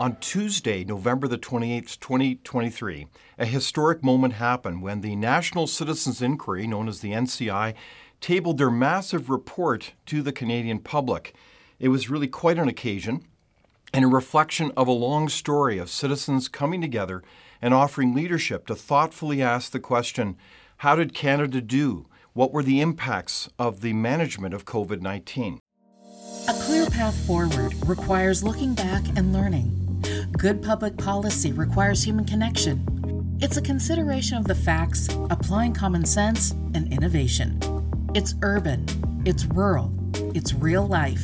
On Tuesday, November the 28th, 2023, a historic moment happened when the National Citizens Inquiry, known as the NCI, tabled their massive report to the Canadian public. It was really quite an occasion and a reflection of a long story of citizens coming together and offering leadership to thoughtfully ask the question how did Canada do? What were the impacts of the management of COVID 19? A clear path forward requires looking back and learning. Good public policy requires human connection. It's a consideration of the facts, applying common sense, and innovation. It's urban, it's rural, it's real life.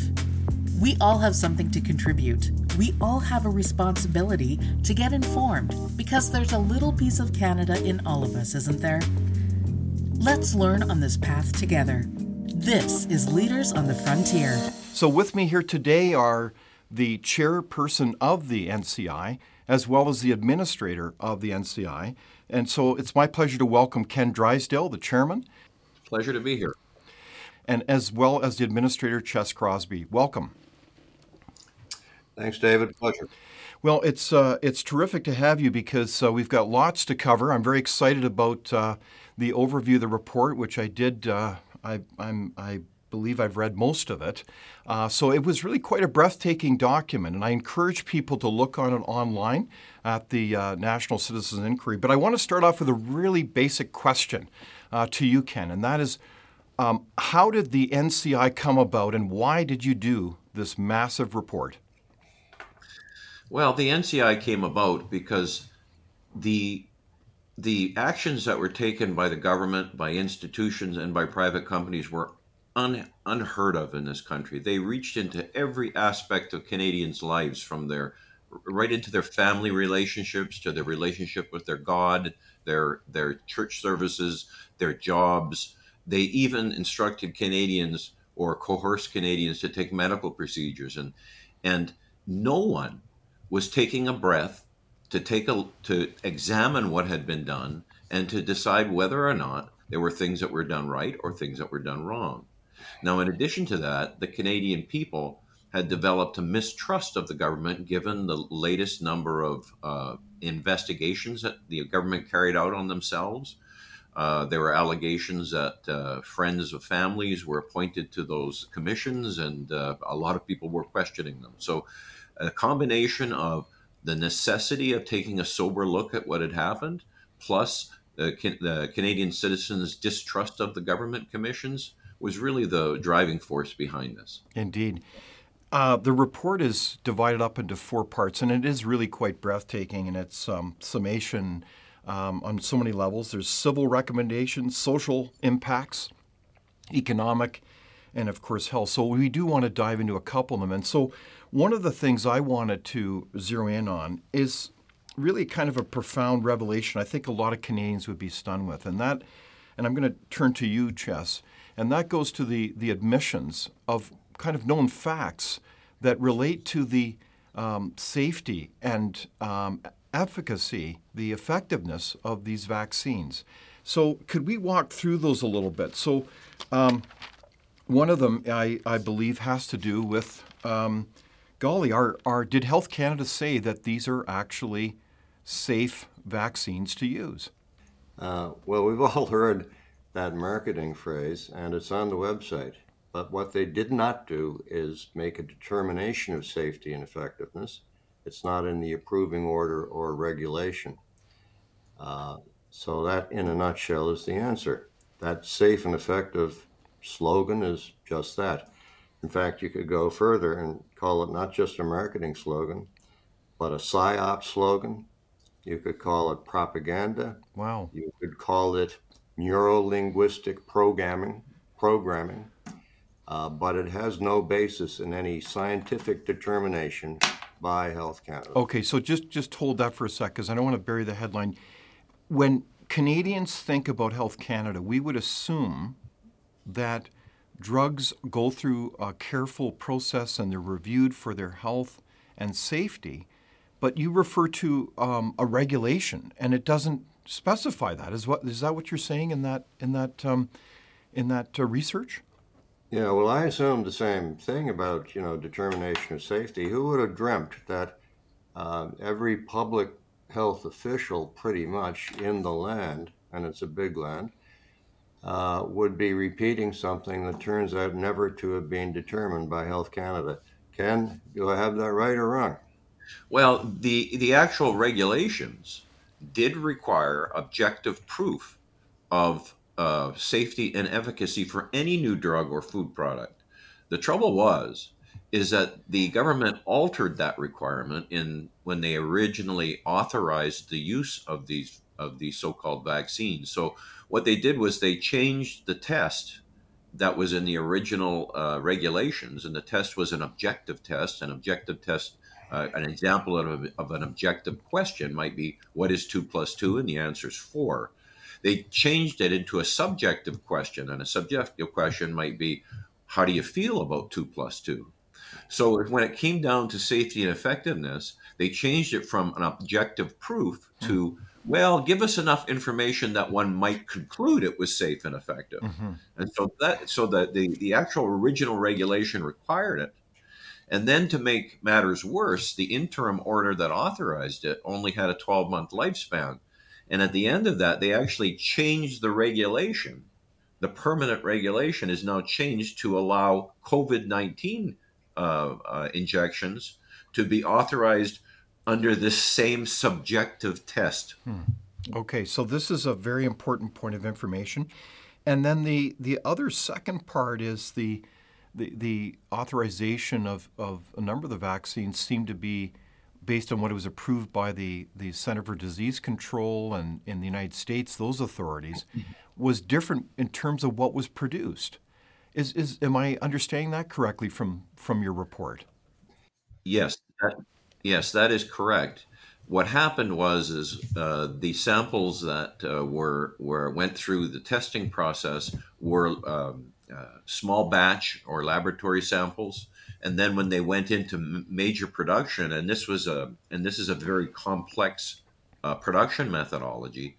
We all have something to contribute. We all have a responsibility to get informed because there's a little piece of Canada in all of us, isn't there? Let's learn on this path together. This is Leaders on the Frontier. So, with me here today are the chairperson of the NCI, as well as the administrator of the NCI. And so it's my pleasure to welcome Ken Drysdale, the chairman. Pleasure to be here. And as well as the administrator, Ches Crosbie. Welcome. Thanks, David. Pleasure. Well, it's uh, it's terrific to have you because uh, we've got lots to cover. I'm very excited about uh, the overview of the report, which I did. Uh, I, I'm I believe I've read most of it. Uh, so it was really quite a breathtaking document, and I encourage people to look on it online at the uh, National Citizens Inquiry. But I want to start off with a really basic question uh, to you, Ken, and that is um, how did the NCI come about, and why did you do this massive report? Well, the NCI came about because the the actions that were taken by the government, by institutions, and by private companies were un, unheard of in this country. They reached into every aspect of Canadians' lives, from their right into their family relationships to their relationship with their God, their their church services, their jobs. They even instructed Canadians or coerced Canadians to take medical procedures, and and no one was taking a breath to take a to examine what had been done and to decide whether or not there were things that were done right or things that were done wrong. Now, in addition to that, the Canadian people had developed a mistrust of the government given the latest number of uh, investigations that the government carried out on themselves. Uh, there were allegations that uh, friends of families were appointed to those commissions, and uh, a lot of people were questioning them. So, a combination of the necessity of taking a sober look at what had happened, plus the, the Canadian citizens' distrust of the government commissions, was really the driving force behind this. Indeed. Uh, the report is divided up into four parts, and it is really quite breathtaking in its um, summation um, on so many levels. There's civil recommendations, social impacts, economic, and of course, health. So we do want to dive into a couple of them. And so one of the things I wanted to zero in on is really kind of a profound revelation I think a lot of Canadians would be stunned with. And that, and I'm going to turn to you, Ches, and that goes to the, the admissions of kind of known facts that relate to the um, safety and um, efficacy, the effectiveness of these vaccines. So, could we walk through those a little bit? So, um, one of them, I, I, believe, has to do with um, golly, our, our, did Health Canada say that these are actually safe vaccines to use? Uh, well, we've all heard that marketing phrase, and it's on the website. But what they did not do is make a determination of safety and effectiveness. It's not in the approving order or regulation. Uh, so, that in a nutshell is the answer. That safe and effective slogan is just that. In fact, you could go further and call it not just a marketing slogan, but a PSYOP slogan. You could call it propaganda. Wow. You could call it neuro-linguistic programming, programming, uh, but it has no basis in any scientific determination by Health Canada. Okay, so just just hold that for a sec, because I don't want to bury the headline. When Canadians think about Health Canada, we would assume that drugs go through a careful process and they're reviewed for their health and safety. But you refer to um, a regulation, and it doesn't specify that. Is what is that what you're saying in that in that um, in that uh, research? Yeah, well, I assumed the same thing about you know determination of safety. Who would have dreamt that uh, every public health official, pretty much in the land, and it's a big land, uh, would be repeating something that turns out never to have been determined by Health Canada. Ken, do I have that right or wrong? Well, the the actual regulations did require objective proof of uh, safety and efficacy for any new drug or food product. The trouble was is that the government altered that requirement in when they originally authorized the use of these of these so-called vaccines. So what they did was they changed the test that was in the original uh, regulations, and the test was an objective test. An objective test, uh, an example of, of an objective question might be, "What is two plus two?" and the answer is four. They changed it into a subjective question, and a subjective question might be, "How do you feel about two plus two? So when it came down to safety and effectiveness, they changed it from an objective proof to well, give us enough information that one might conclude it was safe and effective. Mm-hmm. And so that so that the, the actual original regulation required it. And then to make matters worse, the interim order that authorized it only had a 12 month lifespan. And at the end of that, they actually changed the regulation. The permanent regulation is now changed to allow COVID 19 uh, uh, injections to be authorized under this same subjective test. Hmm. Okay, so this is a very important point of information. And then the, the other second part is the, the, the authorization of, of a number of the vaccines seemed to be based on what was approved by the, the Center for Disease Control and in the United States, those authorities, was different in terms of what was produced. Is, is am I understanding that correctly from, from your report? Yes, that, Yes, that is correct. What happened was is uh, the samples that uh, were were went through the testing process were um, uh, small batch or laboratory samples, and then when they went into m- major production, and this was a and this is a very complex uh, production methodology,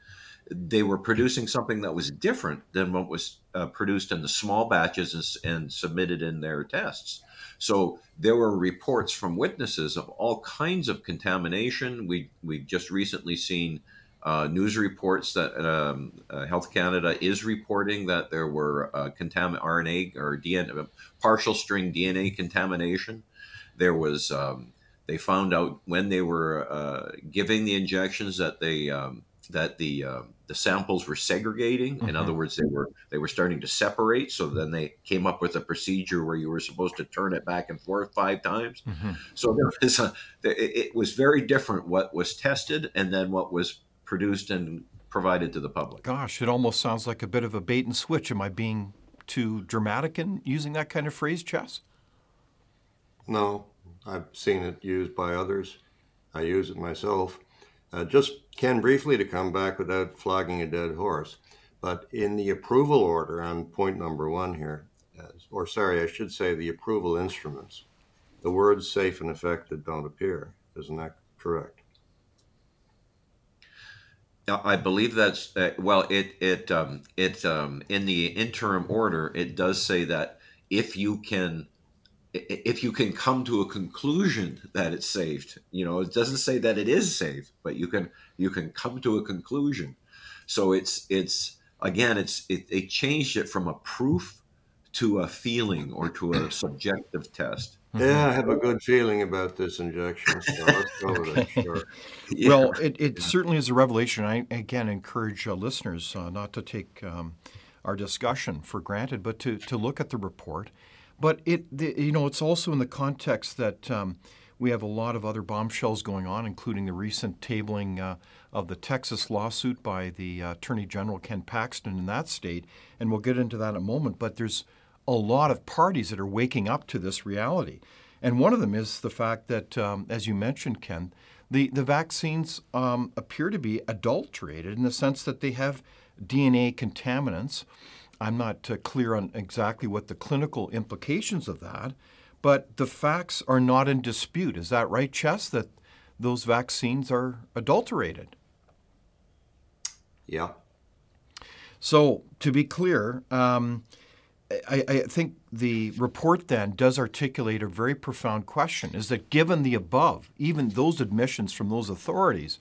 they were producing something that was different than what was uh, produced in the small batches and, and submitted in their tests. So there were reports from witnesses of all kinds of contamination. We we've just recently seen uh, news reports that um, uh, Health Canada is reporting that there were uh, contamin- RNA or DNA, partial string DNA contamination. There was um, they found out when they were uh, giving the injections that they um, that the uh, the samples were segregating. Mm-hmm. In other words, they were they were starting to separate. So then they came up with a procedure where you were supposed to turn it back and forth five times. Mm-hmm. So there was a, it was very different what was tested and then what was produced and provided to the public. Gosh, it almost sounds like a bit of a bait and switch. Am I being too dramatic in using that kind of phrase, Ches? No, I've seen it used by others. I use it myself. Uh, just Ken, briefly to come back without flogging a dead horse, but in the approval order on point number one here, or sorry, I should say the approval instruments, the words safe and effective don't appear. Isn't that correct? I believe that's uh, well. It it um, it um, in the interim order, it does say that if you can if you can come to a conclusion that it's saved you know it doesn't say that it is safe but you can you can come to a conclusion so it's it's again it's it, they changed it from a proof to a feeling or to a subjective test yeah i have a good feeling about this injection so let's go with it sure. yeah. well it, it certainly is a revelation i again encourage uh, listeners uh, not to take um, our discussion for granted but to, to look at the report but it, the, you know, it's also in the context that um, we have a lot of other bombshells going on, including the recent tabling uh, of the Texas lawsuit by the uh, Attorney General Ken Paxton in that state, and we'll get into that in a moment. But there's a lot of parties that are waking up to this reality, and one of them is the fact that, um, as you mentioned, Ken, the the vaccines um, appear to be adulterated in the sense that they have DNA contaminants. I'm not uh, clear on exactly what the clinical implications of that, but the facts are not in dispute. Is that right, Ches, that those vaccines are adulterated? Yeah. So, to be clear, um, I, I, think the report then does articulate a very profound question is that given the above, even those admissions from those authorities,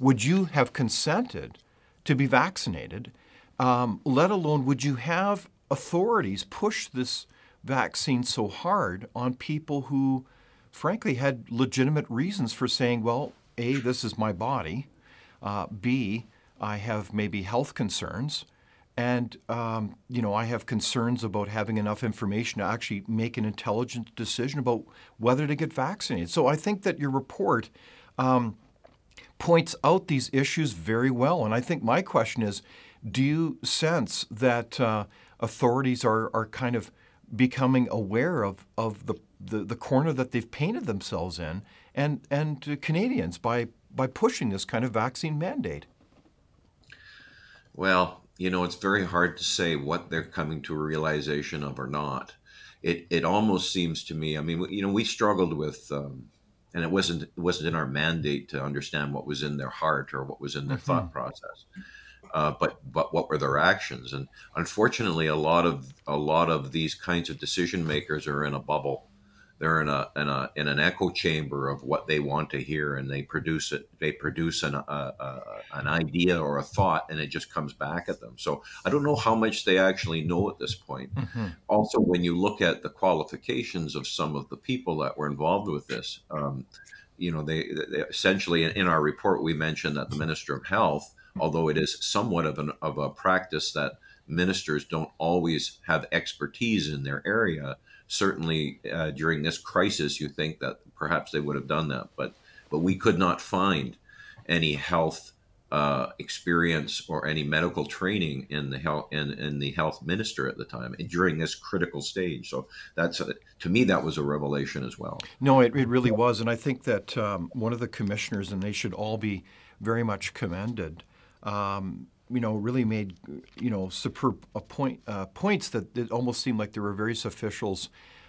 would you have consented to be vaccinated? Um, let alone would you have authorities push this vaccine so hard on people who, frankly, had legitimate reasons for saying, well, A, this is my body, uh, B, I have maybe health concerns. And um, you know, I have concerns about having enough information to actually make an intelligent decision about whether to get vaccinated. So I think that your report um, points out these issues very well. And I think my question is, do you sense that uh, authorities are, are kind of becoming aware of, of the, the, the corner that they've painted themselves in and, and Canadians by, by pushing this kind of vaccine mandate? Well, you know, it's very hard to say what they're coming to a realization of or not. It it almost seems to me. I mean, you know, we struggled with, um, and it wasn't it wasn't in our mandate to understand what was in their heart or what was in their mm-hmm. thought process. Uh, but but what were their actions? And unfortunately, a lot of a lot of these kinds of decision makers are in a bubble they're in a in a in an echo chamber of what they want to hear, and they produce it. They produce an a, a, an idea or a thought, and it just comes back at them. So I don't know how much they actually know at this point. Mm-hmm. Also, when you look at the qualifications of some of the people that were involved with this, um, you know, they, they essentially in our report we mentioned that the Minister of Health, although it is somewhat of an of a practice that ministers don't always have expertise in their area certainly uh, during this crisis, you think that perhaps they would have done that, but but we could not find any health uh, experience or any medical training in the health in, in the health minister at the time during this critical stage. So that's a, to me that was a revelation as well. No, it, it really was, and I think that um, one of the commissioners, and they should all be very much commended. Um, you know, really made, you know, superb point, uh, points that it almost seemed like there were various officials,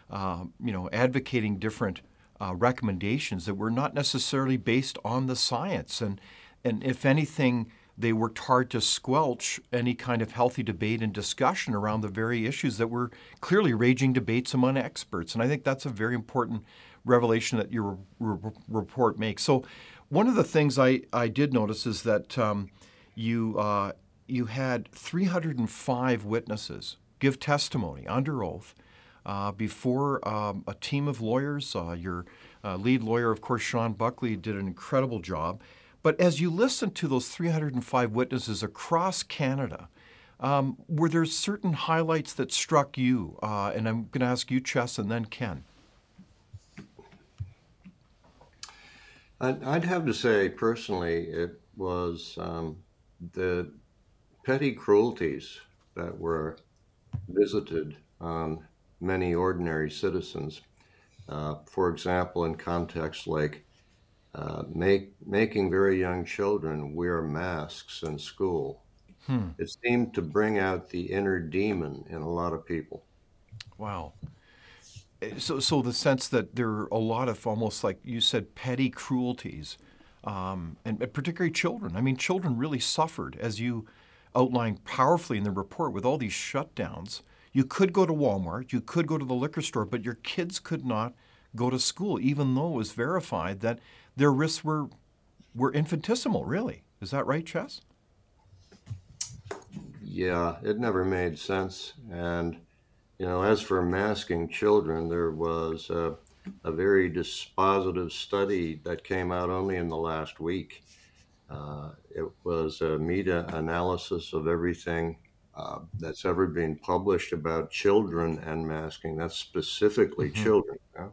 uh, you know, advocating different uh, recommendations that were not necessarily based on the science. And, and if anything, they worked hard to squelch any kind of healthy debate and discussion around the very issues that were clearly raging debates among experts. And I think that's a very important revelation that your re- report makes. So, one of the things I, I did notice is that um, you, uh, you had 305 witnesses give testimony under oath uh, before um, a team of lawyers. Uh, your uh, lead lawyer, of course, Shawn Buckley, did an incredible job. But as you listened to those 305 witnesses across Canada, um, were there certain highlights that struck you? Uh, and I'm going to ask you, Ches, and then Ken. I'd have to say, personally, it was um, the petty cruelties that were visited on many ordinary citizens. Uh, for example, in contexts like uh, make, making very young children wear masks in school. Hmm. It seemed to bring out the inner demon in a lot of people. Wow. So, so the sense that there are a lot of almost like you said, petty cruelties um, and particularly children. I mean, children really suffered, as you outlined powerfully in the report, with all these shutdowns. You could go to Walmart, you could go to the liquor store, but your kids could not go to school, even though it was verified that their risks were were infinitesimal. Really, is that right, Ches? Yeah, it never made sense. And you know, as for masking children, there was. Uh, a very dispositive study that came out only in the last week. Uh, it was a meta analysis of everything uh, that's ever been published about children and masking. That's specifically mm-hmm. children, yeah?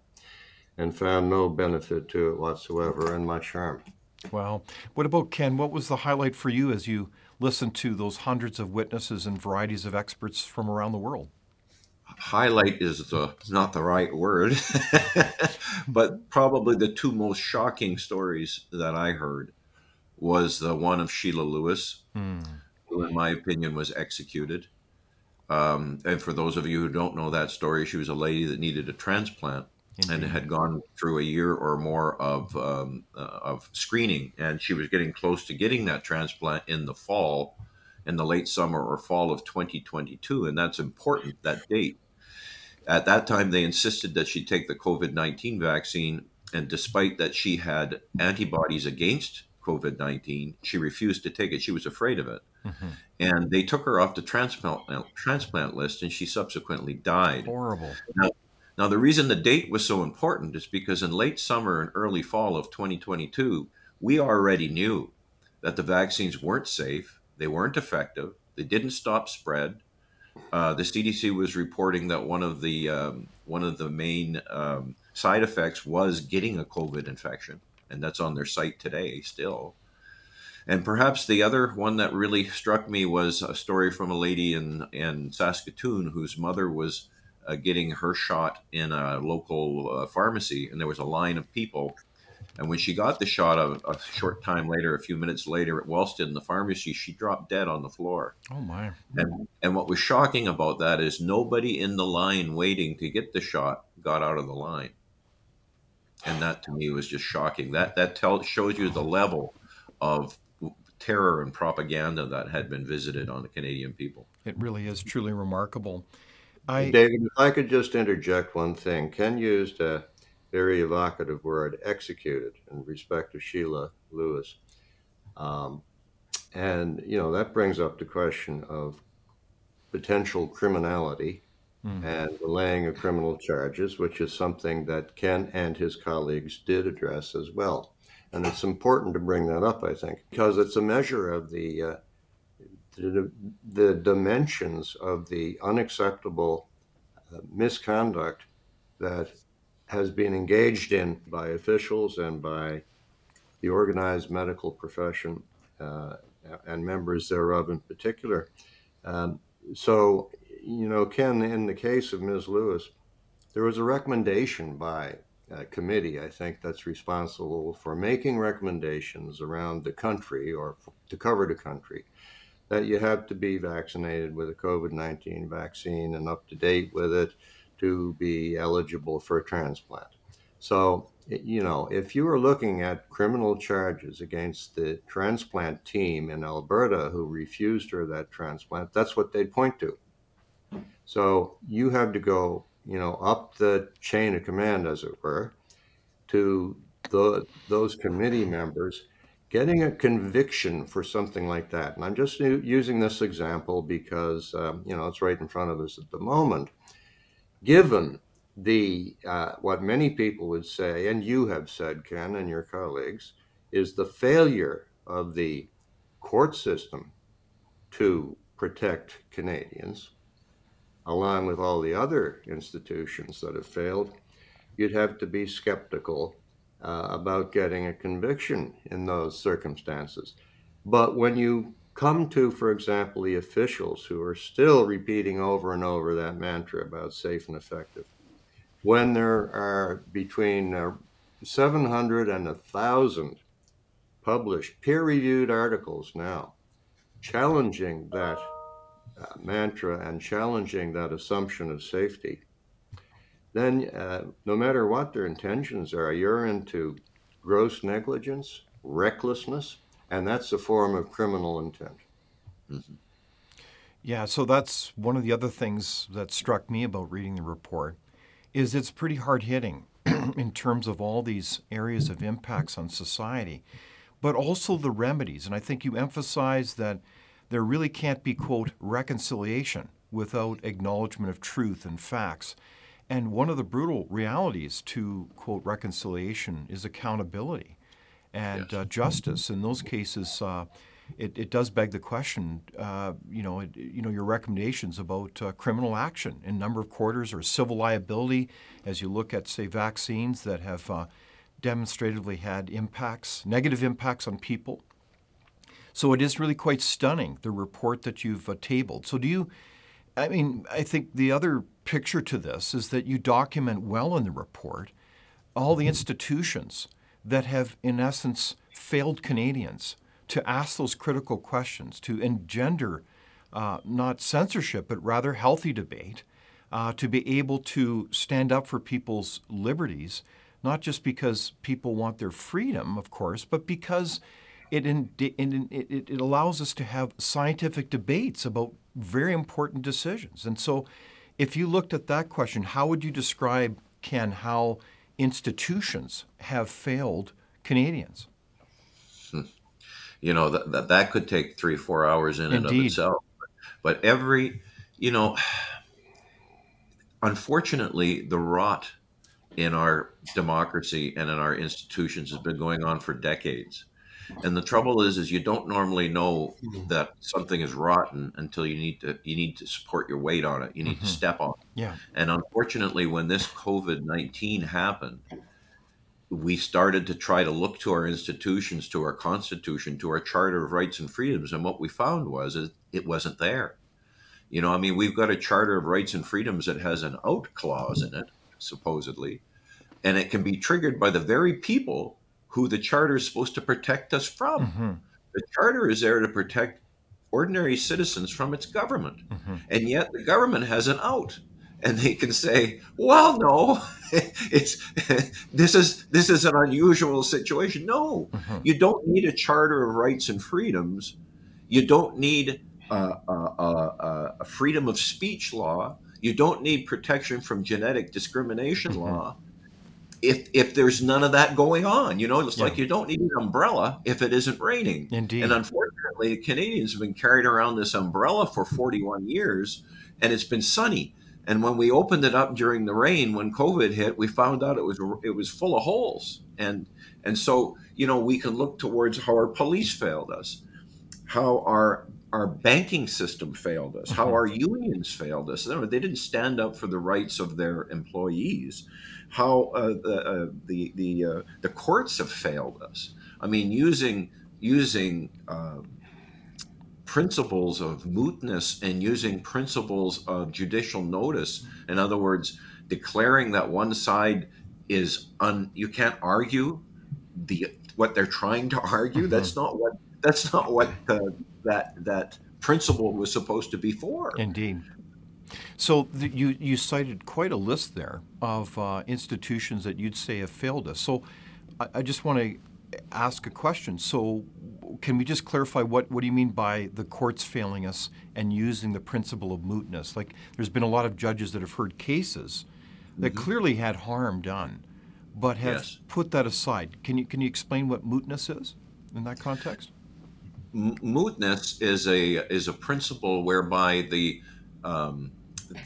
and found no benefit to it whatsoever and much harm. Wow. What about Ken? What was the highlight for you as you listened to those hundreds of witnesses and varieties of experts from around the world? Highlight is the not the right word, but probably the two most shocking stories that I heard was the one of Sheila Lewis, mm. who, in my opinion, was executed. Um, and for those of you who don't know that story, she was a lady that needed a transplant Indeed. and had gone through a year or more of um, uh, of screening, and she was getting close to getting that transplant in the fall in the late summer or fall of 2022. And that's important, that date. At that time, they insisted that she take the COVID 19 vaccine. And despite that she had antibodies against COVID 19, she refused to take it. She was afraid of it. Mm-hmm. And they took her off the transplant, transplant list, and she subsequently died. Horrible. Now, now, the reason the date was so important is because in late summer and early fall of 2022, we already knew that the vaccines weren't safe, they weren't effective, they didn't stop spread. Uh, the CDC was reporting that one of the um, one of the main um, side effects was getting a COVID infection, and that's on their site today still. And perhaps the other one that really struck me was a story from a lady in in Saskatoon whose mother was uh, getting her shot in a local uh, pharmacy, and there was a line of people. And when she got the shot, a, a, short time later, a few minutes later, at Wellston, the pharmacy, she dropped dead on the floor. Oh my! And and what was shocking about that is nobody in the line waiting to get the shot got out of the line. And that to me was just shocking. That that tells shows you the level of terror and propaganda that had been visited on the Canadian people. It really is truly remarkable. I, David, if I could just interject one thing. Ken used a very evocative word, executed, in respect of Sheila Lewis. Um, and, you know, that brings up the question of potential criminality mm-hmm. and the laying of criminal charges, which is something that Ken and his colleagues did address as well. And it's important to bring that up, I think, because it's a measure of the uh, the, the dimensions of the unacceptable uh, misconduct that has been engaged in by officials and by the organized medical profession uh, and members thereof in particular. Um, so, you know, Ken, in the case of Ms. Lewis, there was a recommendation by a committee, I think, that's responsible for making recommendations around the country or to cover the country that you have to be vaccinated with a COVID 19 vaccine and up to date with it to be eligible for a transplant. So, you know, if you are looking at criminal charges against the transplant team in Alberta who refused her that transplant, that's what they'd point to. So you have to go, you know, up the chain of command, as it were, to the, those committee members getting a conviction for something like that. And I'm just using this example because, um, you know, it's right in front of us at the moment. Given the, uh, what many people would say, and you have said, Ken, and your colleagues, is the failure of the court system to protect Canadians, along with all the other institutions that have failed, you'd have to be skeptical uh, about getting a conviction in those circumstances. But when you come to, for example, the officials who are still repeating over and over that mantra about safe and effective, when there are between uh, 700 and 1,000 published peer reviewed articles now challenging that uh, mantra and challenging that assumption of safety, then uh, no matter what their intentions are, you're into gross negligence, recklessness, and that's a form of criminal intent. Mm-hmm. Yeah, so that's one of the other things that struck me about reading the report is it's pretty hard hitting in terms of all these areas of impacts on society, but also the remedies. And I think you emphasize that there really can't be quote reconciliation without acknowledgement of truth and facts. And one of the brutal realities to, quote, reconciliation is accountability and yes. uh, justice. In those cases, uh, it, it, does beg the question, uh, you know, it, you know, your recommendations about uh, criminal action in number of quarters or civil liability as you look at, say, vaccines that have uh, demonstratively had impacts, negative impacts on people. So it is really quite stunning, the report that you've uh, tabled. So do you, I mean, I think the other picture to this is that you document well in the report all the institutions that have, in essence, failed Canadians to ask those critical questions, to engender uh, not censorship, but rather healthy debate, uh, to be able to stand up for people's liberties, not just because people want their freedom, of course, but because it, in, it, it, it allows us to have scientific debates about very important decisions. And so, if you looked at that question, how would you describe, Ken, how institutions have failed Canadians? Hmm. You know, that, that, that could take three, four hours in Indeed. and of itself. But every, you know, unfortunately, the rot in our democracy and in our institutions has been going on for decades. And the trouble is, is you don't normally know Mm-hmm. that something is rotten until you need to you need to support your weight on it. You need Mhm. to step on it. Yeah. And unfortunately, when this COVID nineteen happened, we started to try to look to our institutions, to our constitution, to our Charter of Rights and Freedoms, and what we found was is it wasn't there. You know, I mean, we've got a Charter of Rights and Freedoms that has an out clause in it, supposedly, and it can be triggered by the very people who the Charter is supposed to protect us from. Mhm. The Charter is there to protect ordinary citizens from its government, Mhm. and yet the government has an out. And they can say, "Well, no, it's this is this is an unusual situation." No, Mhm. you don't need a charter of rights and freedoms. You don't need uh, uh, uh, a freedom of speech law. You don't need protection from genetic discrimination Mhm. law. If if there's none of that going on, you know, it's Yeah. like you don't need an umbrella if it isn't raining. Indeed. And unfortunately, Canadians have been carrying around this umbrella for 41 years, and it's been sunny. And when we opened it up during the rain, when COVID hit, we found out it was it was full of holes. And and so you know we can look towards how our police failed us, how our our banking system failed us, how Mhm. our unions failed us. They didn't stand up for the rights of their employees. How uh, the uh, the the, uh, the courts have failed us. I mean, using using uh, principles of mootness and using principles of judicial notice. In other words, declaring that one side is un you can't argue the what they're trying to argue. Mhm. That's not what that's not what the, that that principle was supposed to be for. Indeed. So the, you you cited quite a list there of uh, institutions that you'd say have failed us. So I, I just want to ask a question. So can we just clarify what what do you mean by the courts failing us and using the principle of mootness? Like there's been a lot of judges that have heard cases that clearly had harm done, but have Yes. put that aside. Can you can you explain what mootness is in that context? M- mootness is a is a principle whereby the um,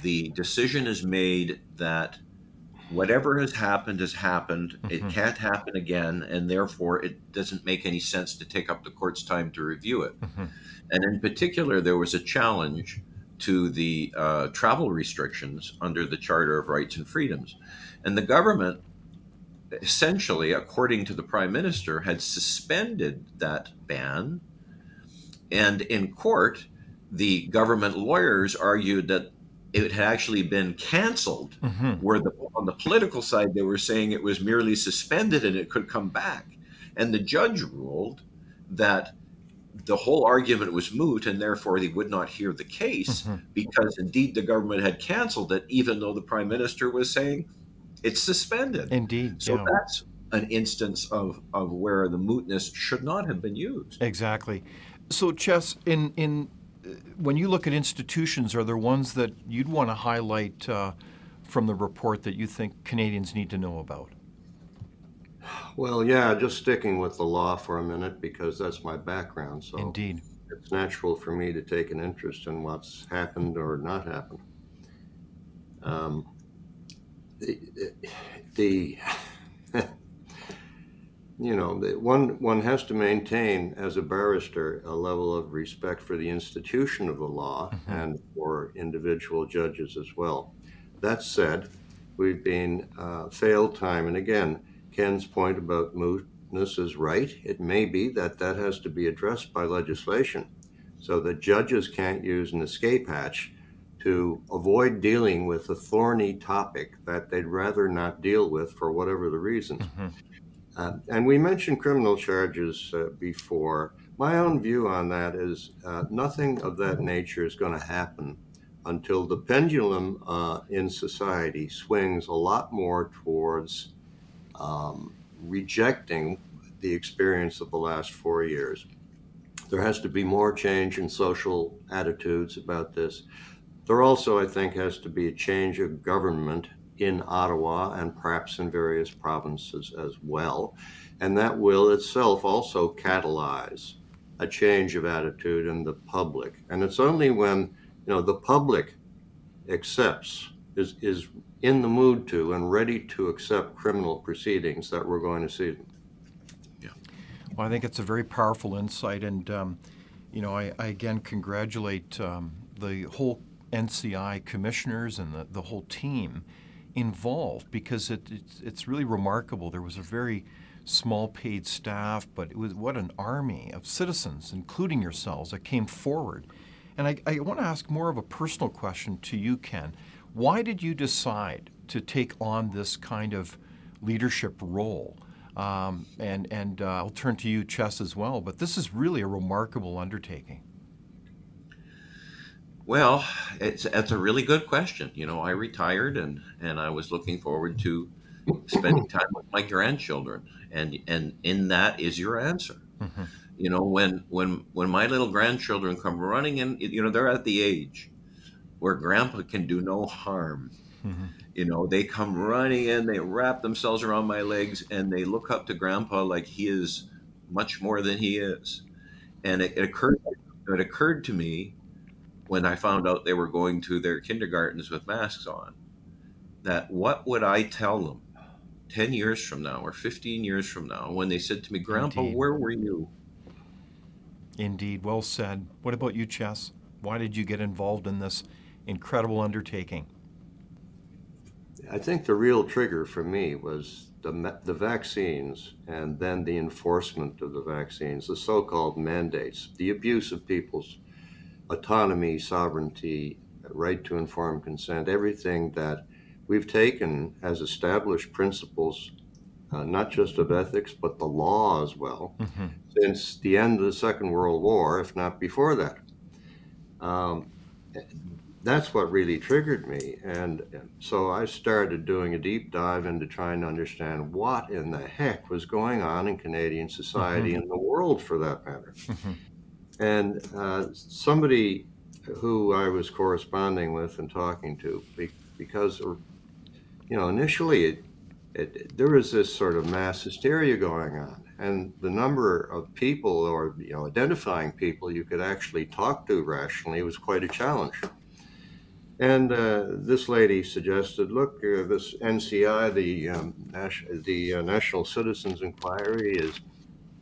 the decision is made that whatever has happened has happened. It Mhm. can't happen again, and therefore it doesn't make any sense to take up the court's time to review it. Mhm. And in particular, there was a challenge to the uh, travel restrictions under the Charter of Rights and Freedoms, and the government essentially, according to the prime minister, had suspended that ban. And in court, the government lawyers argued that it had actually been canceled. Mm-hmm. Where the, on the political side, they were saying it was merely suspended and it could come back. And the judge ruled that the whole argument was moot and therefore they would not hear the case Mhm. because indeed the government had canceled it, even though the prime minister was saying it's suspended. Indeed. So yeah. that's an instance of, of where the mootness should not have been used. Exactly. So, Ches, in in when you look at institutions, are there ones that you'd want to highlight uh, from the report that you think Canadians need to know about? Well, yeah, just sticking with the law for a minute because that's my background. So Indeed. it's natural for me to take an interest in what's happened or not happened. Um, the, the you know, one one has to maintain as a barrister a level of respect for the institution of the law Mhm. and for individual judges as well. That said, we've been uh, failed time and again. Ken's point about mootness is right. It may be that that has to be addressed by legislation so that judges can't use an escape hatch to avoid dealing with a thorny topic that they'd rather not deal with for whatever the reasons. Mhm. Uh, and we mentioned criminal charges uh, before. My own view on that is uh, nothing of that nature is going to happen until the pendulum uh, in society swings a lot more towards um, rejecting the experience of the last four years. There has to be more change in social attitudes about this. There also, I think, has to be a change of government in Ottawa and perhaps in various provinces as well. And that will itself also catalyze a change of attitude in the public. And it's only when you know the public accepts is is in the mood to and ready to accept criminal proceedings that we're going to see them. Yeah. Well, I think it's a very powerful insight, and um, you know, I, I, again congratulate um, the whole NCI commissioners and the, the whole team involved because it, it's, it's really remarkable. There was a very small paid staff, but it was what an army of citizens, including yourselves, that came forward. And I, I want to ask more of a personal question to you, Ken. Why did you decide to take on this kind of leadership role? Um, and and uh, I'll turn to you, Ches, as well. But this is really a remarkable undertaking. Well, it's it's a really good question. You know, I retired and and I was looking forward to spending time with my grandchildren, and and in that is your answer. Mm-hmm. You know, when when when my little grandchildren come running in, you know, they're at the age where Grandpa can do no harm. Mm-hmm. You know, they come running in, they wrap themselves around my legs, and they look up to Grandpa like he is much more than he is. And it, it occurred it occurred to me when I found out they were going to their kindergartens with masks on that what would I tell them 10 years from now or 15 years from now when they said to me, Grandpa, Indeed. where were you? Indeed, well said. What about you, Ches? Why did you get involved in this incredible undertaking? I think the real trigger for me was the, the vaccines and then the enforcement of the vaccines, the so called mandates, the abuse of people's autonomy, sovereignty, right to informed consent, everything that we've taken as established principles, uh, not just of ethics, but the law as well, mm-hmm. since the end of the Second World War, if not before that. Um, that's what really triggered me. And so I started doing a deep dive into trying to understand what in the heck was going on in Canadian society mm-hmm. and the world for that matter. Mm-hmm. And uh, somebody who I was corresponding with and talking to, because, you know, initially it, it, there was this sort of mass hysteria going on. And the number of people or, you know, identifying people you could actually talk to rationally was quite a challenge. And uh, this lady suggested, look, uh, this NCI, the um, the uh, National Citizens Inquiry, is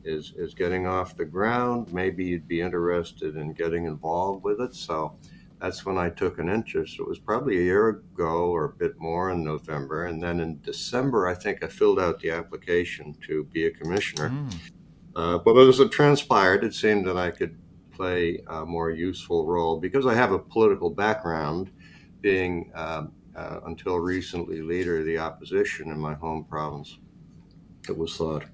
is is getting off the ground. Maybe you'd be interested in getting involved with it. So that's when I took an interest. It was probably a year ago or a bit more in November, and then in December, I think I filled out the application to be a commissioner. Mm. Uh, but as it transpired, it seemed that I could play a more useful role because I have a political background being um, uh, until recently leader of the opposition in my home province. It was thought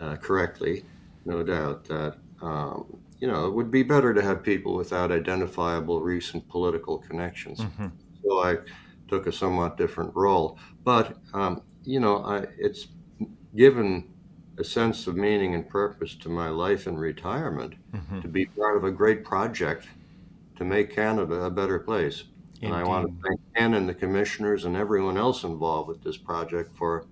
uh, correctly, no doubt, that um, you know it would be better to have people without identifiable recent political connections. Mm-hmm. So I took a somewhat different role, but um, you know I, it's given a sense of meaning and purpose to my life in retirement mm-hmm. to be part of a great project to make Canada a better place. Indeed. And I want to thank Ken and the commissioners and everyone else involved with this project for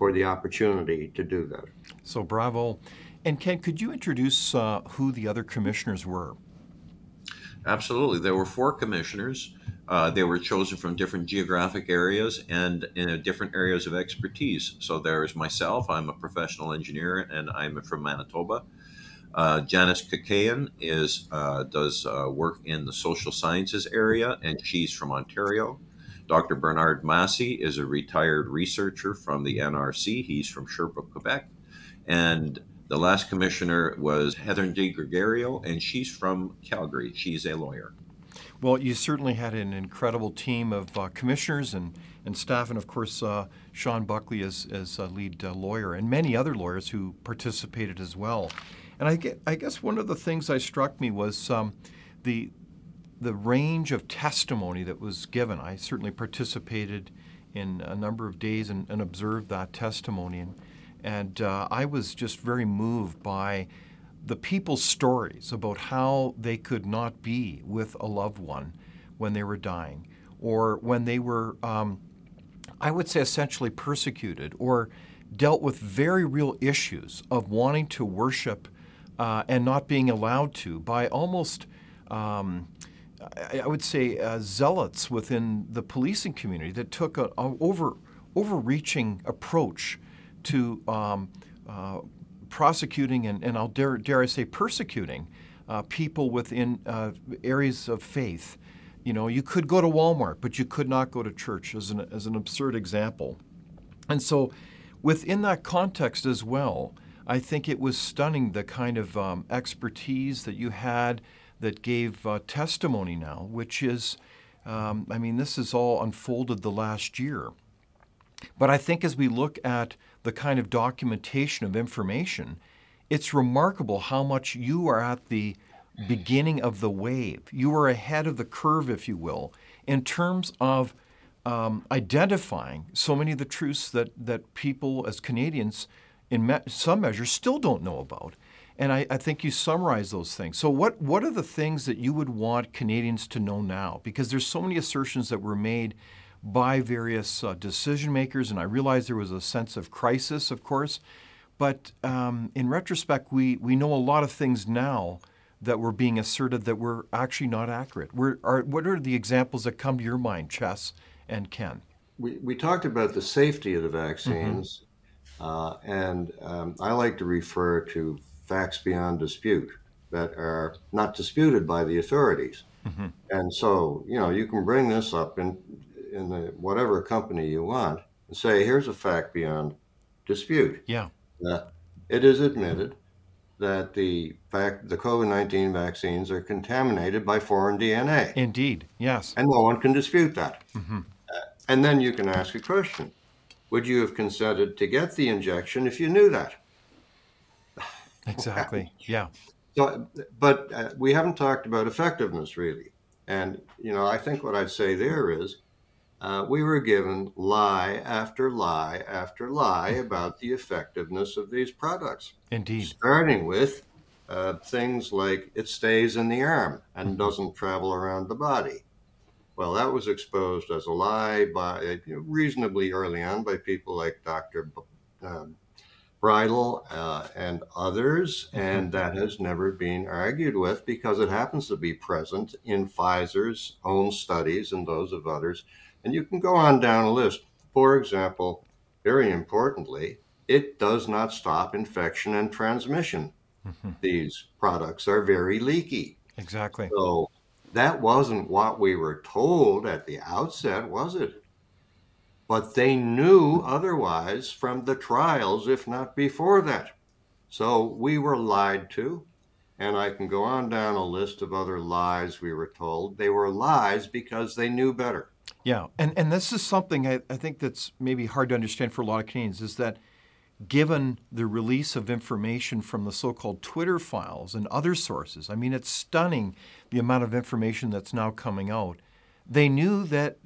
for the opportunity to do that. So bravo. And Ken, could you introduce uh, who the other commissioners were? Absolutely. There were four commissioners. Uh, they were chosen from different geographic areas and in different areas of expertise. So there's myself, I'm a professional engineer and I'm from Manitoba. Uh, Janice Kaikkonen is uh, does uh, work in the social sciences area, and she's from Ontario. Dr. Bernard Massie is a retired researcher from the NRC. He's from Sherbrooke, Quebec. And the last commissioner was Heather Di Gregorio, and she's from Calgary. She's a lawyer. Well, you certainly had an incredible team of uh, commissioners and, and staff, and of course, uh, Shawn Buckley as, as a lead uh, lawyer, and many other lawyers who participated as well. And I, get, I guess one of the things that struck me was um, the, the range of testimony that was given. I certainly participated in a number of days and, and observed that testimony. And And uh, I was just very moved by the people's stories about how they could not be with a loved one when they were dying or when they were, um, I would say, essentially persecuted or dealt with very real issues of wanting to worship uh, and not being allowed to by almost. Um, I, would say uh, zealots within the policing community that took an over overreaching approach to um, uh, prosecuting and, and I'll dare, dare I say persecuting uh, people within uh, areas of faith. You know, you could go to Walmart, but you could not go to church, as an, as an absurd example. And so, within that context as well, I think it was stunning the kind of um, expertise that you had that gave uh, testimony now, which is, um, I mean, this is all unfolded the last year. But I think as we look at the kind of documentation of information, it's remarkable how much you are at the beginning of the wave. You are ahead of the curve, if you will, in terms of um, identifying so many of the truths that, that people as Canadians, in me- some measure, still don't know about. And I, I, think you summarize those things. So, what, what are the things that you would want Canadians to know now? Because there's so many assertions that were made by various uh, decision makers, and I realize there was a sense of crisis, of course. But um, in retrospect, we, we know a lot of things now that were being asserted that were actually not accurate. Are, what are the examples that come to your mind, Ches and Ken? We, we talked about the safety of the vaccines, mm-hmm. uh, and um, I like to refer to facts beyond dispute that are not disputed by the authorities. Mm-hmm. And so, you know, you can bring this up in in the whatever company you want and say, here's a fact beyond dispute. Yeah. Uh, it is admitted that the fact the COVID nineteen vaccines are contaminated by foreign DNA. Indeed, yes. And no one can dispute that. Mm-hmm. Uh, and then you can ask a question: Would you have consented to get the injection if you knew that? Exactly. yeah. So, but uh, we haven't talked about effectiveness really, and you know, I think what I'd say there is uh, we were given lie after lie after lie about the effectiveness of these products. Indeed. Starting with uh, things like it stays in the arm and mm-hmm. doesn't travel around the body. Well, that was exposed as a lie by you know, reasonably early on by people like Dr. Um, Bridle uh, and others, mm-hmm. and that has never been argued with because it happens to be present in Pfizer's own studies and those of others and you can go on down a list. For example, very importantly, it does not stop infection and transmission. Mm-hmm. These products are very leaky. Exactly. So that wasn't what we were told at the outset, was it? But they knew otherwise from the trials, if not before that. So we were lied to. And I can go on down a list of other lies we were told. They were lies because they knew better. Yeah, and, and this is something I, I think that's maybe hard to understand for a lot of Canadians is that given the release of information from the so called Twitter files and other sources, I mean, it's stunning the amount of information that's now coming out. They knew that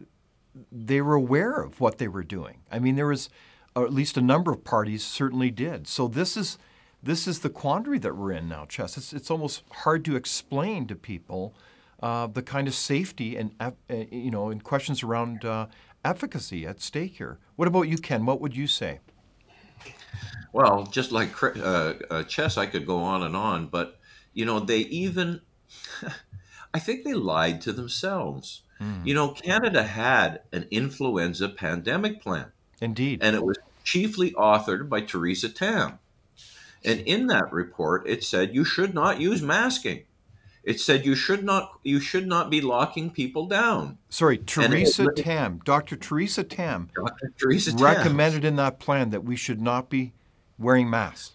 they were aware of what they were doing. I mean, there was, or at least a number of parties certainly did. So this is this is the quandary that we're in now, Ches. It's, it's almost hard to explain to people uh, the kind of safety and uh, you know and questions around uh, efficacy at stake here. What about you, Ken? What would you say? Well, just like uh, uh, Ches, I could go on and on, but you know they even, I think they lied to themselves. Mm. You know, Canada had an influenza pandemic plan. Indeed, and it was chiefly authored by Theresa Tam. And in that report, it said you should not use masking. It said you should not you should not be locking people down. Sorry, Theresa it, Tam, Dr. Theresa Tam, Dr. Theresa recommended in that plan that we should not be wearing masks.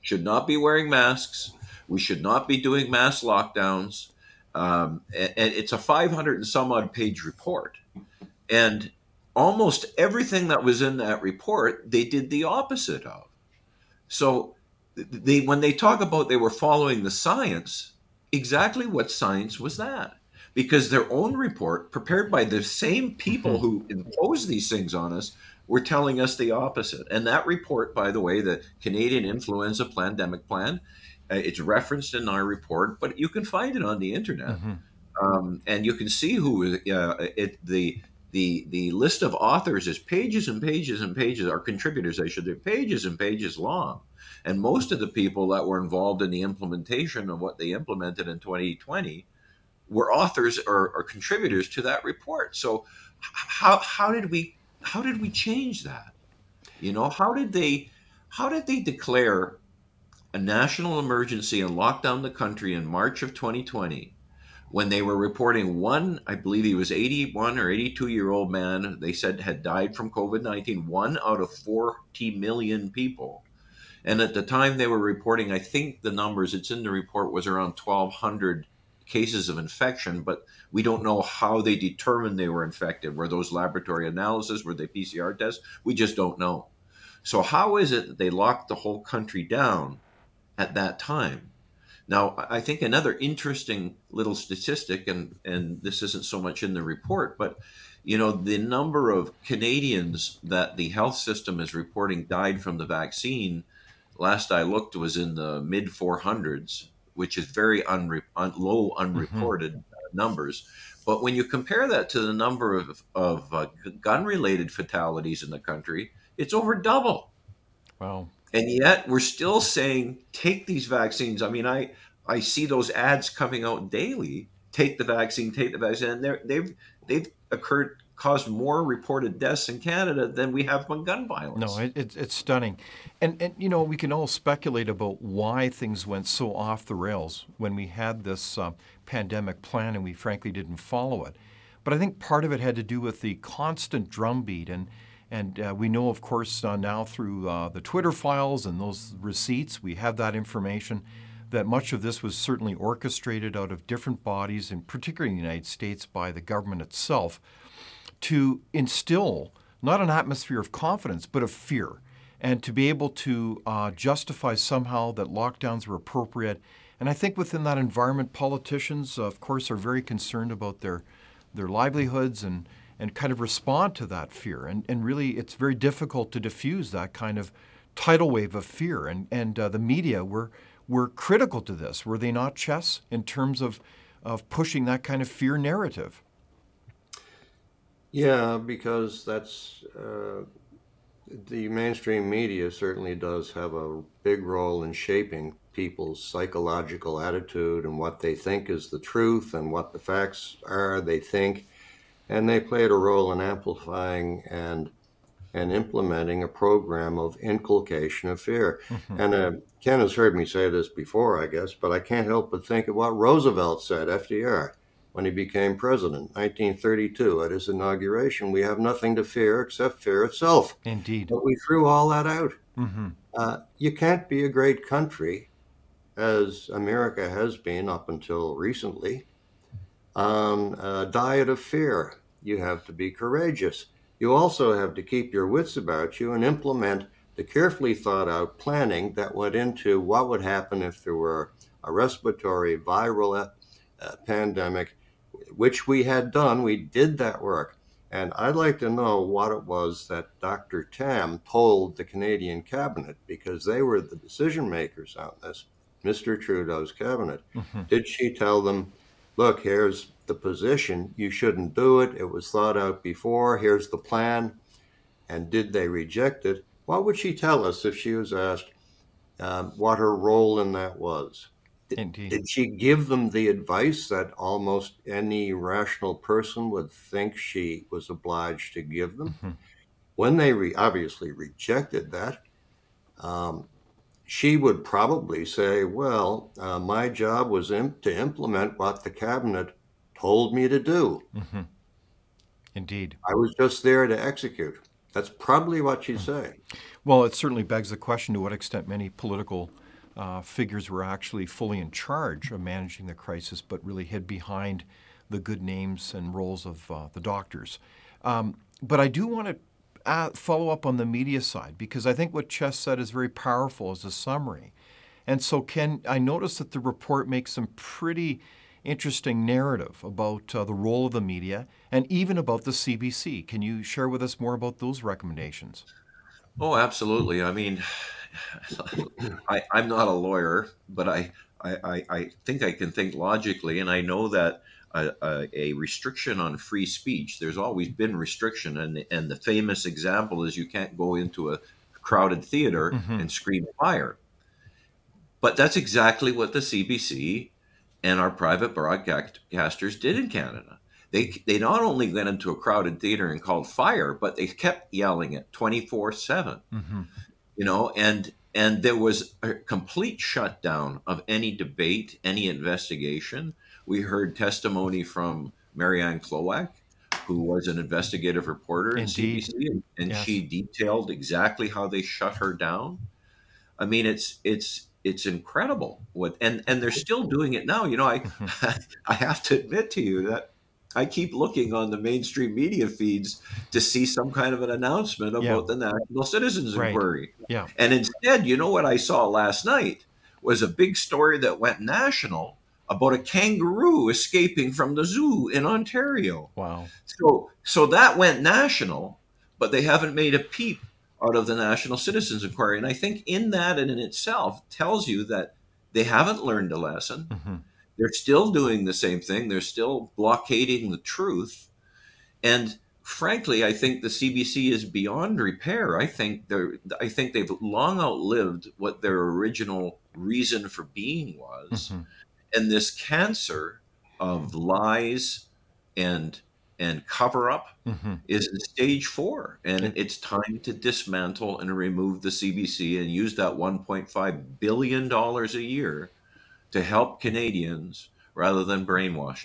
Should not be wearing masks. We should not be doing mass lockdowns. Um, and, and it's a 500 and some odd page report, and almost everything that was in that report they did the opposite of. So they when they talk about they were following the science exactly what science was that because their own report prepared by the same people mm-hmm. who imposed these things on us were telling us the opposite. And that report, by the way, the Canadian Influenza Pandemic Plan, it's referenced in our report, but you can find it on the internet. Mm-hmm. Um, and you can see who uh, it, the the the list of authors is pages and pages and pages, or contributors, I should say, pages and pages long. And most of the people that were involved in the implementation of what they implemented in 2020 were authors or, or contributors to that report. So how how did we how did we change that? You know, how did they how did they declare a national emergency and locked down the country in March of 2020 when they were reporting one, I believe he was 81 or 82 year old man, they said had died from COVID 19, one out of 40 million people. And at the time they were reporting, I think the numbers, it's in the report, was around 1,200 cases of infection, but we don't know how they determined they were infected. Were those laboratory analyses? Were they PCR tests? We just don't know. So, how is it that they locked the whole country down at that time? Now, I think another interesting little statistic, and, and this isn't so much in the report, but you know, the number of Canadians that the health system is reporting died from the vaccine, last I looked, was in the mid 400s, which is very unre- un- low, unreported mm-hmm. numbers. But when you compare that to the number of, of uh, gun related fatalities in the country, it's over double. Wow and yet we're still saying take these vaccines. I mean, I I see those ads coming out daily. Take the vaccine, take the vaccine, and they've they've occurred caused more reported deaths in Canada than we have on gun violence. No, it, it's it's stunning, and and you know we can all speculate about why things went so off the rails when we had this uh, pandemic plan and we frankly didn't follow it. But I think part of it had to do with the constant drumbeat and and uh, we know, of course, uh, now through uh, the Twitter files and those receipts, we have that information that much of this was certainly orchestrated out of different bodies, and particularly in the United States by the government itself, to instill not an atmosphere of confidence, but of fear, and to be able to uh, justify somehow that lockdowns were appropriate. And I think within that environment, politicians, of course, are very concerned about their their livelihoods and and kind of respond to that fear. And, and really, it's very difficult to diffuse that kind of tidal wave of fear. And, and uh, the media were, were critical to this, were they not, Ches, in terms of, of pushing that kind of fear narrative? Yeah, because that's uh, the mainstream media certainly does have a big role in shaping people's psychological attitude and what they think is the truth and what the facts are they think and they played a role in amplifying and and implementing a program of inculcation of fear. Mm-hmm. And uh, Ken has heard me say this before, I guess, but I can't help but think of what Roosevelt said, FDR, when he became president, 1932, at his inauguration. We have nothing to fear except fear itself. Indeed. But we threw all that out. Mm-hmm. Uh, you can't be a great country, as America has been up until recently, on a diet of fear you have to be courageous. You also have to keep your wits about you and implement the carefully thought out planning that went into what would happen if there were a respiratory viral uh, pandemic, which we had done. We did that work. And I'd like to know what it was that Dr. Tam told the Canadian cabinet because they were the decision makers on this, Mr. Trudeau's cabinet. Mm-hmm. Did she tell them, look, here's the position. You shouldn't do it. It was thought out before. Here's the plan. And did they reject it? What would she tell us if she was asked um, what her role in that was? Did, did, she give them the advice that almost any rational person would think she was obliged to give them? Mm-hmm. When they re- obviously rejected that, um, she would probably say, Well, uh, my job was to implement what the cabinet told me to do. Mm-hmm. Indeed. I was just there to execute. That's probably what she'd say. Well, it certainly begs the question to what extent many political uh, figures were actually fully in charge of managing the crisis, but really hid behind the good names and roles of uh, the doctors. Um, but I do want to uh, follow up on the media side because I think what Ches said is very powerful as a summary. And so, Ken, I noticed that the report makes some pretty interesting narrative about uh, the role of the media and even about the CBC. Can you share with us more about those recommendations? Oh, absolutely. I mean, I, I'm not a lawyer, but I, I, I think I can think logically, and I know that a, a, a, restriction on free speech. There's always been restriction, and and the famous example is you can't go into a crowded theater mm-hmm. and scream fire. But that's exactly what the CBC and our private broadcasters did in Canada. They they not only went into a crowded theater and called fire, but they kept yelling it twenty four seven. Mm-hmm. You know, and and there was a complete shutdown of any debate, any investigation we heard testimony from Marianne Klowak, who was an investigative reporter in CBC, and yes. she detailed exactly how they shut her down. I mean, it's it's it's incredible what and and they're still doing it now. You know, I mm-hmm. I have to admit to you that I keep looking on the mainstream media feeds to see some kind of an announcement about yeah. the National Citizens right. Inquiry. Yeah. And instead, you know what I saw last night was a big story that went national about a kangaroo escaping from the zoo in Ontario. Wow. So so that went national, but they haven't made a peep out of the National Citizens Inquiry. And I think in that and in itself tells you that they haven't learned a lesson. Mm-hmm. They're still doing the same thing. They're still blockading the truth. And frankly, I think the CBC is beyond repair. I think they're I think they've long outlived what their original reason for being was. Mm-hmm and this cancer of lies and and cover up mm-hmm. is stage four and it's time to dismantle and remove the cbc and use that 1.5 billion dollars a year to help canadians rather than brainwashing